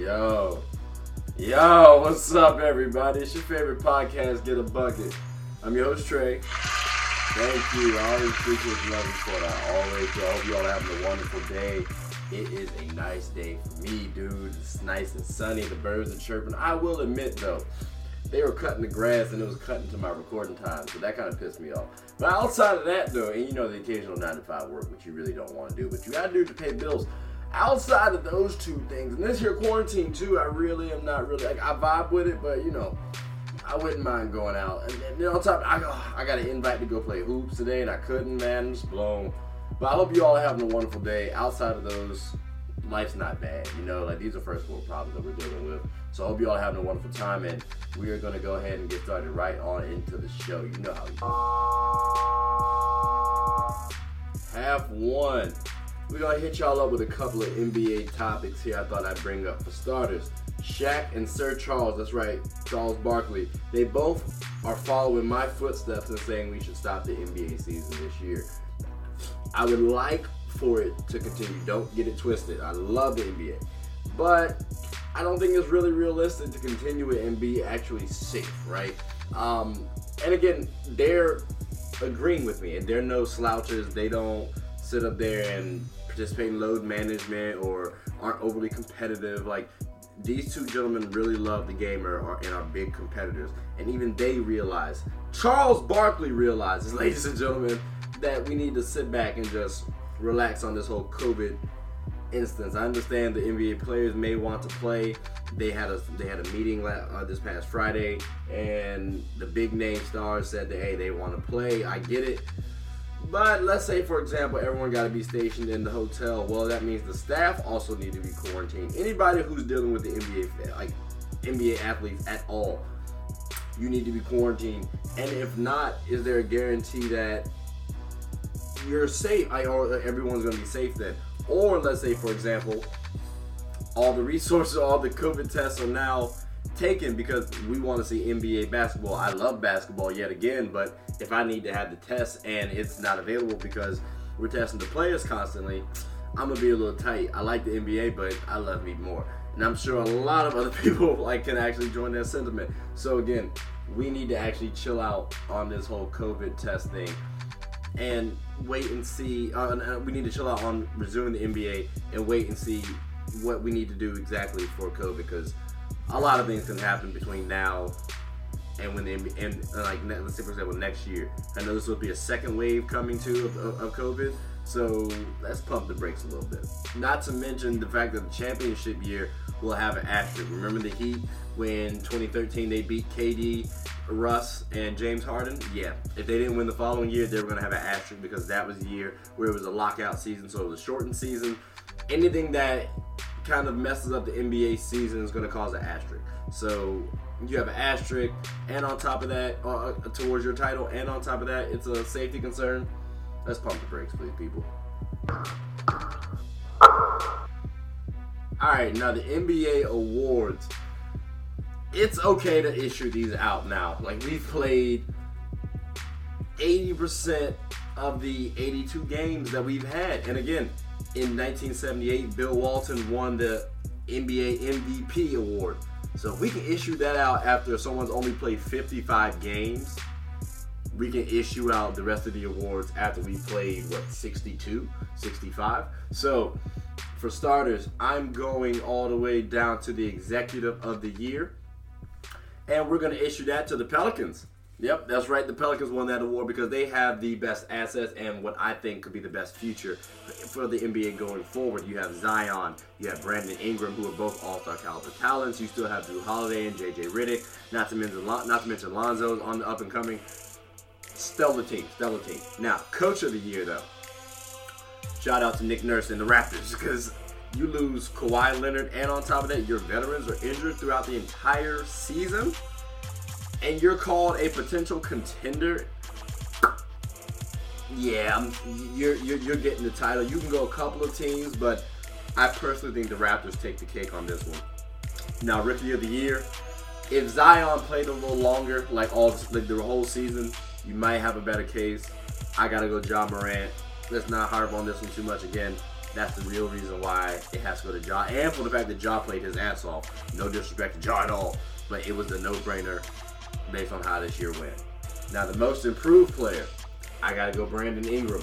Yo. Yo, what's up, everybody? It's your favorite podcast, Get a Bucket. I'm your host, Trey. Thank you. I always appreciate you loving for I always do. I hope you all having a wonderful day. It is a nice day for me, dude. It's nice and sunny. The birds are chirping. I will admit, though, they were cutting the grass and it was cutting to my recording time, so that kind of pissed me off. But outside of that, though, and you know the occasional 9 to 5 work, which you really don't want to do, but you gotta do to pay bills. Outside of those two things, and this here quarantine too, I really am not really like I vibe with it, but you know, I wouldn't mind going out. And, and on top, I, oh, I got an invite to go play hoops today, and I couldn't, man. I'm just blown. But I hope you all are having a wonderful day. Outside of those, life's not bad. You know, like these are first world problems that we're dealing with. So I hope you all are having a wonderful time, and we are to go ahead and get started right on into the show. You know how we Half one. We're to hit y'all up with a couple of NBA topics here I thought I'd bring up. For starters, Shaq and Sir Charles, that's right, Charles Barkley, they both are following my footsteps and saying we should stop the NBA season this year. I would like for it to continue. Don't get it twisted. I love the NBA. But I don't think it's really realistic to continue it and be actually safe, right? Um, and again, they're agreeing with me, and they're no slouches. They don't sit up there and participate in load management or aren't overly competitive. Like these two gentlemen really love the game and are, and are big competitors, and even they realize. Charles Barkley realizes, ladies and gentlemen, that we need to sit back and just relax on this whole COVID instance. I understand the NBA players may want to play. They had a they had a meeting uh, this past Friday, and the big name stars said that hey they want to play. I get it, but let's say for example everyone got to be stationed in the hotel. Well, that means the staff also need to be quarantined. Anybody who's dealing with the NBA like NBA athletes at all, you need to be quarantined. And if not, is there a guarantee that you're safe? I, or everyone's going to be safe then? Or let's say, for example, all the resources, all the COVID tests are now taken because we want to see NBA basketball. I love basketball yet again, but if I need to have the test and it's not available because we're testing the players constantly, I'm gonna be a little tight. I like the NBA, but I love me more. And I'm sure a lot of other people like can actually join that sentiment. So again, we need to actually chill out on this whole COVID test thing and wait and see. Uh, uh, we need to chill out on resuming the NBA and wait and see what we need to do exactly for COVID because a lot of things can happen between now and when the and uh, like let's say for example next year. I know this will be a second wave coming to of, of, of COVID. So let's pump the brakes a little bit. Not to mention the fact that the championship year will have an asterisk. Remember the Heat when 2013 they beat KD Russ and James Harden, yeah, if they didn't win the following year, they were going to have an asterisk because that was the year where it was a lockout season, so it was a shortened season. Anything that kind of messes up the NBA season is going to cause an asterisk. So you have an asterisk, and on top of that, uh, towards your title, and on top of that, it's a safety concern. Let's pump the brakes, please, people. All right, now the NBA awards it's okay to issue these out now. Like we've played 80% of the 82 games that we've had. And again, in 1978, Bill Walton won the NBA MVP award. So if we can issue that out after someone's only played 55 games, we can issue out the rest of the awards after we played what 62, 65. So for starters, I'm going all the way down to the executive of the year and we're going to issue that to the Pelicans. Yep, that's right. The Pelicans won that award because they have the best assets and what I think could be the best future for the NBA going forward. You have Zion, you have Brandon Ingram, who are both All-Star caliber talents. You still have Jrue Holiday and JJ Redick. Not to mention, not to mention Lonzo's on the up and coming. Stellar team, stellar team. Now, Coach of the Year though. Shout out to Nick Nurse and the Raptors because you lose Kawhi Leonard, and on top of that, your veterans are injured throughout the entire season, and you're called a potential contender. Yeah, you're, you're, you're getting the title. You can go a couple of teams, but I personally think the Raptors take the cake on this one. Now, Rookie of the Year. If Zion played a little longer, like all like the whole season, you might have a better case. I gotta go Ja Morant. Let's not harp on this one too much again. that's the real reason why it has to go to Ja. And for the fact that Ja played his ass off. No disrespect to Ja at all, but it was a no-brainer based on how this year went. Now the most improved player, I gotta go Brandon Ingram.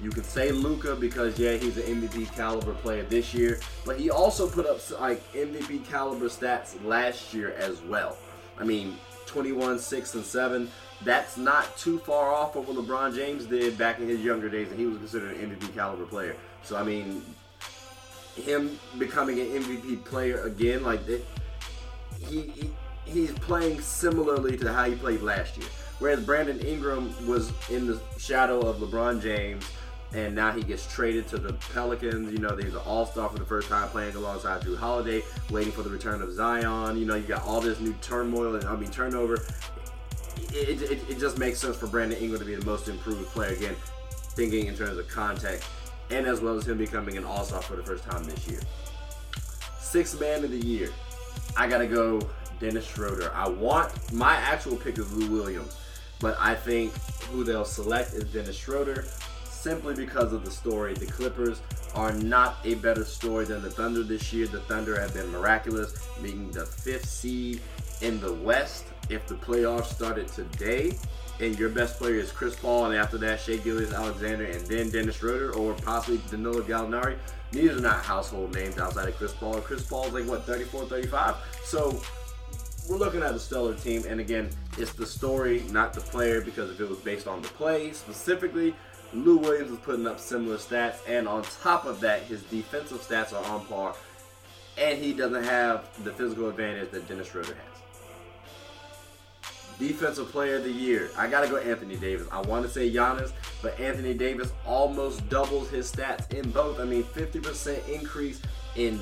You can say Luka because yeah, he's an MVP caliber player this year, but he also put up like MVP caliber stats last year as well. I mean, 21, 6, and 7. That's not too far off of what LeBron James did back in his younger days, and he was considered an MVP caliber player. So I mean, him becoming an MVP player again, like it, he, he he's playing similarly to how he played last year. Whereas Brandon Ingram was in the shadow of LeBron James, and now he gets traded to the Pelicans. You know, he's an All Star for the first time, playing alongside Jrue Holiday, waiting for the return of Zion. You know, you got all this new turmoil and I mean turnover. It, it, it just makes sense for Brandon Ingram to be the most improved player again, thinking in terms of context, and as well as him becoming an All Star for the first time this year. Sixth man of the year, I gotta go Dennis Schroeder. I want my actual pick is Lou Williams, but I think who they'll select is Dennis Schroeder simply because of the story. The Clippers are not a better story than the Thunder this year. The Thunder have been miraculous, being the fifth seed in the West. If the playoffs started today, and your best player is Chris Paul, and after that, Shai Gilgeous-Alexander, and then Dennis Schroeder, or possibly Danilo Gallinari, these are not household names outside of Chris Paul. Chris Paul's like, what, 34, 35? So we're looking at a stellar team, and again, it's the story, not the player, because if it was based on the play specifically, Lou Williams is putting up similar stats, and on top of that, his defensive stats are on par, and he doesn't have the physical advantage that Dennis Schroeder has. Defensive Player of the Year, I gotta go Anthony Davis. I want to say Giannis, but Anthony Davis almost doubles his stats in both. I mean, 50% increase in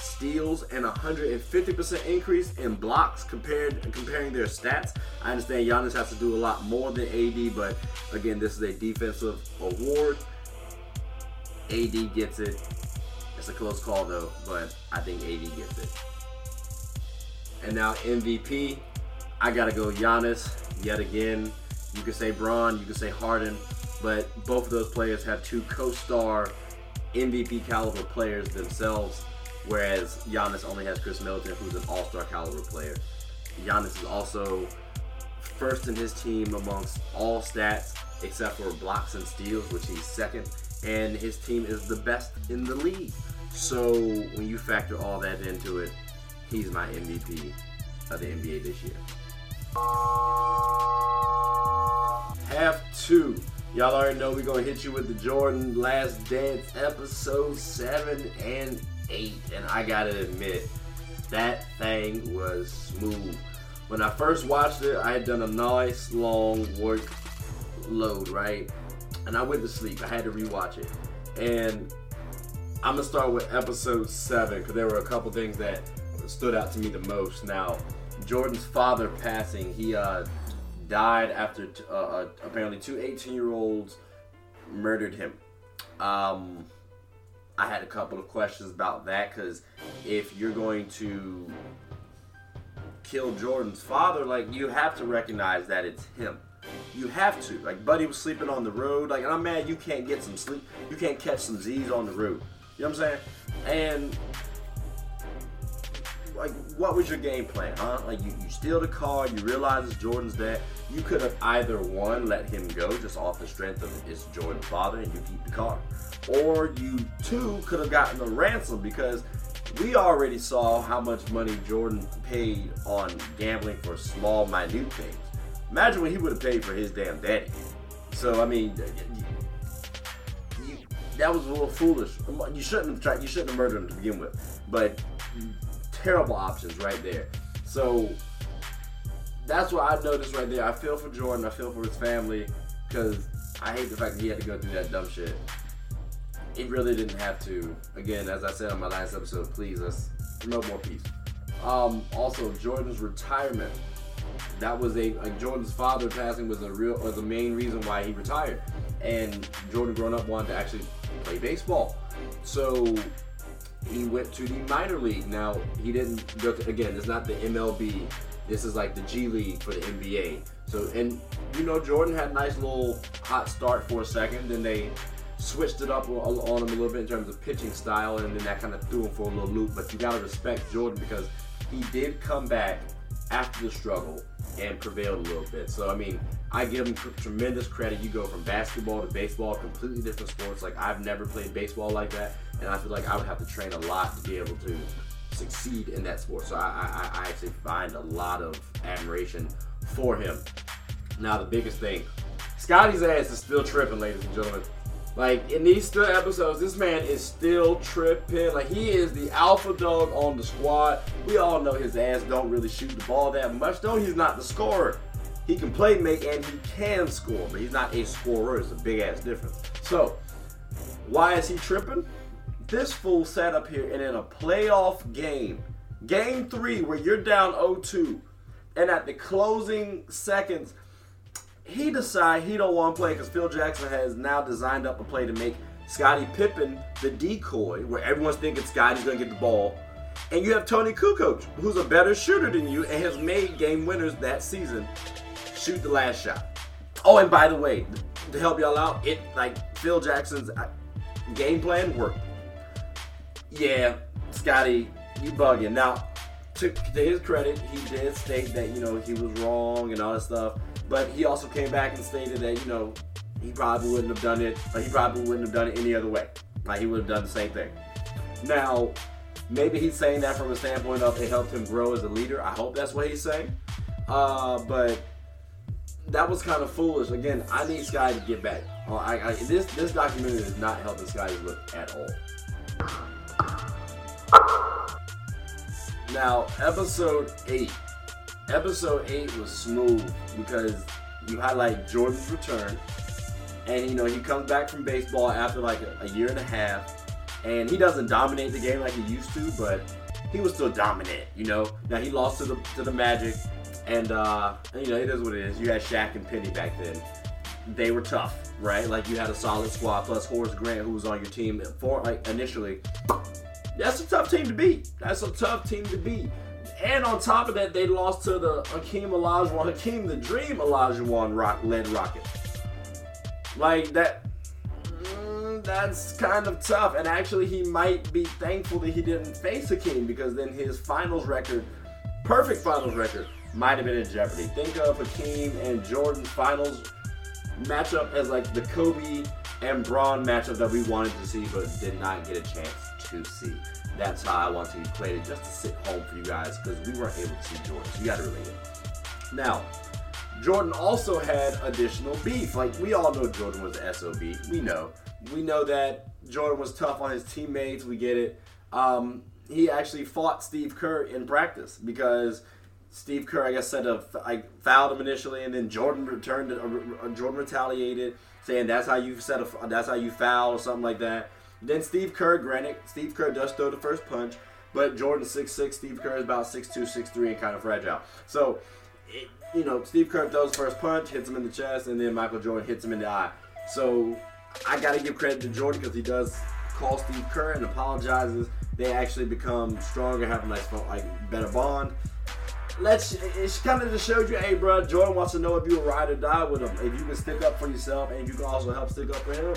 steals and 150% increase in blocks compared comparing their stats. I understand Giannis has to do a lot more than AD, but again, this is a defensive award. AD gets it. It's a close call though, but I think AD gets it. And now MVP, I gotta go Giannis yet again. You can say Bron, you can say Harden, but both of those players have two co-star MVP caliber players themselves whereas Giannis only has Khris Middleton, who's an all-star caliber player. Giannis is also first in his team amongst all stats except for blocks and steals, which he's second, and his team is the best in the league. So when you factor all that into it, he's my MVP of the NBA this year. Half two. Y'all already know we're gonna hit you with the Jordan Last Dance episode seven and eight, and I gotta admit, that thing was smooth. When I first watched it, I had done a nice long work load, right? And I went to sleep. I had to rewatch it. And I'm gonna start with episode seven because there were a couple things that stood out to me the most. Now, Jordan's father passing, he uh, died after t- uh, uh apparently two 18 year olds murdered him. Um, I had a couple of questions about that because if you're going to kill Jordan's father, like you have to recognize that it's him. You have to. Like Buddy was sleeping on the road. Like I'm mad you can't get some sleep. You can't catch some Z's on the road. You know what I'm saying? And like what was your game plan, huh? Like you, you steal the car, you realize it's Jordan's dad. You could have either one let him go just off the strength of it's Jordan's father and you keep the car or you two could have gotten a ransom because we already saw how much money Jordan paid on gambling for small, minute things. Imagine what he would have paid for his damn daddy. So I mean, that was a little foolish. You shouldn't have tried. You shouldn't have murdered him to begin with. But terrible options right there. So that's what I noticed right there. I feel for Jordan. I feel for his family because I hate the fact that he had to go through that dumb shit it really didn't have to. Again, as I said on my last episode, please let's promote more peace. Um, also, Jordan's retirement. That was a like Jordan's father passing was a real was the main reason why he retired. And Jordan, growing up, wanted to actually play baseball, so he went to the minor league. Now he didn't go to, again. It's not the MLB. This is like the G League for the NBA. So and you know Jordan had a nice little hot start for a second. Then they switched it up on, him a little bit in terms of pitching style, and then that kind of threw him for a little loop. But you got to respect Jordan because he did come back after the struggle and prevailed a little bit. So I mean, I give him tremendous credit. You go from basketball to baseball, completely different sports. Like I've never played baseball like that, and I feel like I would have to train a lot to be able to succeed in that sport. So I, I, I actually find a lot of admiration for him. Now the biggest thing, Scottie's ass is still tripping, ladies and gentlemen. Like in these still episodes, this man is still tripping. Like he is the alpha dog on the squad. We all know his ass don't really shoot the ball that much. Though he's not the scorer. He can play make and he can score, but he's not a scorer. It's a big ass difference. So why is he tripping? This fool sat up here and in a playoff game, game three, where you're down 0-2, and at the closing seconds he decide he don't want to play because Phil Jackson has now designed up a play to make Scottie Pippen the decoy, where everyone's thinking Scottie's gonna get the ball, and you have Toni Kukoc, who's a better shooter than you and has made game winners that season, shoot the last shot. Oh, and by the way, to help y'all out, it like Phil Jackson's uh, game plan worked. Yeah, Scottie, you bugging. Now, to, to his credit, he did state that you know he was wrong and all that stuff. But he also came back and stated that, you know, he probably wouldn't have done it, or he probably wouldn't have done it any other way. Like he would have done the same thing. Now, maybe he's saying that from a standpoint of it helped him grow as a leader. I hope that's what he's saying. Uh, but that was kind of foolish. Again, I need Sky to get back. Uh, I, I, this this documentary is not helping Sky's look at all. Now, episode eight episode eight was smooth because you highlight Jordan's return, and you know he comes back from baseball after like a, a, year and a half, and he doesn't dominate the game like he used to, but he was still dominant. You know, now he lost to the to the Magic, and uh, you know it is what it is. You had Shaq and Penny back then. They were tough, right? Like you had a solid squad plus Horace Grant, who was on your team for like initially. That's a tough team to beat. That's a tough team to beat. And on top of that, they lost to the Hakeem Olajuwon, Hakeem the Dream Olajuwon rock, led Rocket. Like that, mm, that's kind of tough. And actually, he might be thankful that he didn't face Hakeem because then his finals record, perfect finals record, might have been in jeopardy. Think of Hakeem and Jordan's finals matchup as like the Kobe and Bron matchup that we wanted to see but did not get a chance to see that's how I want to equate it just to sit home for you guys because we weren't able to see Jordan. So you got to relate it. Now, Jordan also had additional beef. Like we all know Jordan was the SOB. We know. We know that Jordan was tough on his teammates. We get it. Um, he actually fought Steve Kerr in practice because Steve Kerr, I guess, said a, I fouled him initially, and then Jordan returned. Uh, Jordan retaliated, saying that's how you set a that's how you foul or something like that. Then Steve Kerr, granted, Steve Kerr does throw the first punch, but Jordan 6'6", Steve Kerr is about 6'2", 6'3", and kind of fragile. So, it, you know, Steve Kerr throws the first punch, hits him in the chest, and then Michael Jordan hits him in the eye. So, I got to give credit to Jordan because he does call Steve Kerr and apologizes. They actually become stronger, have a nice, like, better bond let's it's kind of just showed you, hey, bro, Jordan wants to know if you will ride or die with him. If you can stick up for yourself and you can also help stick up for him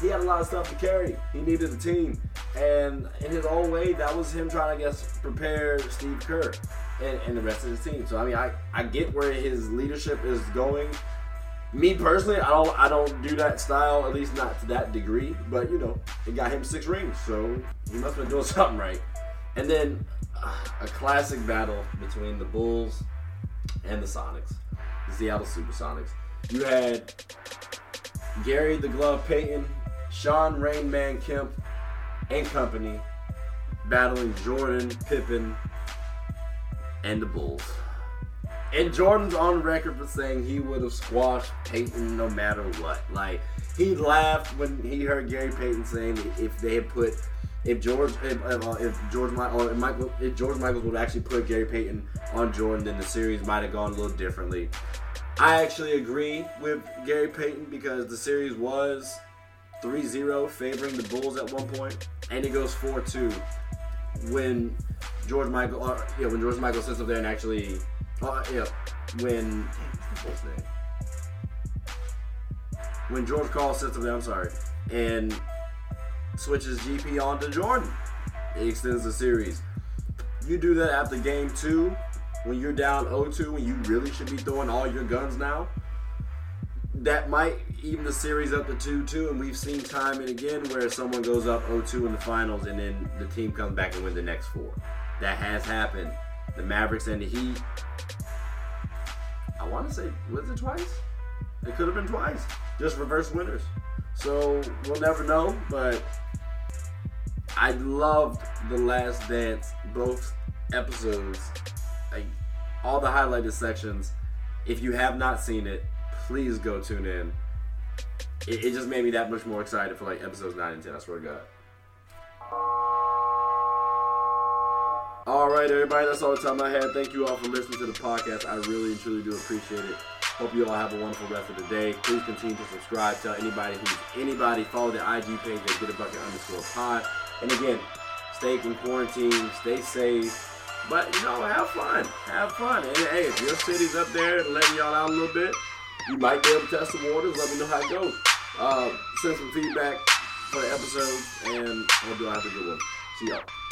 he had a lot of stuff to carry. He needed a team. And in his own way, that was him trying to, I guess, prepare Steve Kerr and, and the rest of the team. So I mean I, I get where his leadership is going. Me personally, I don't I don't do that style, at least not to that degree. But you know, it got him six rings, so he must have been doing something right. And then uh, a classic battle between the Bulls and the Sonics, the Seattle Supersonics. You had Gary the Glove Payton Shawn Reign Man Kemp and company battling Jordan, Pippen, and the Bulls. And Jordan's on record for saying he would have squashed Payton no matter what. Like he laughed when he heard Gary Payton saying if they had put if George if, uh, if George or if Michael if George Michaels would actually put Gary Payton on Jordan, then the series might have gone a little differently. I actually agree with Gary Payton because the series was 3-0 favoring the Bulls at one point, and it goes 4-2 when George Michael, uh, yeah, when George Michael sits up there and actually, uh, yeah, when when George Karl sits up there, I'm sorry, and switches GP on to Jordan. He extends the series. You do that after game two when you're down 0-2 and you really should be throwing all your guns now. That might even the series up to 2-2 and we've seen time and again where someone goes up 0-2 in the finals and then the team comes back and wins the next four. That has happened. The Mavericks and the Heat. I want to say, was it twice? It could have been twice. Just reverse winners. So we'll never know, but I loved The Last Dance, both episodes, all the highlighted sections. If you have not seen it, please go tune in. It, it just made me that much more excited for like episodes 9 and 10, I swear to God. All right, everybody, that's all the time I had. Thank you all for listening to the podcast. I really and truly do appreciate it. Hope you all have a wonderful rest of the day. Please continue to subscribe. Tell anybody who's anybody. Follow the IG page at Get a Bucket underscore pod. And again, stay in quarantine, stay safe. But you know, have fun. Have fun. And hey, if your city's up there letting y'all out a little bit, you might be able to test the waters. Let me know how it goes. Uh, send some feedback for the episode, and I hope y'all have a good one. See y'all.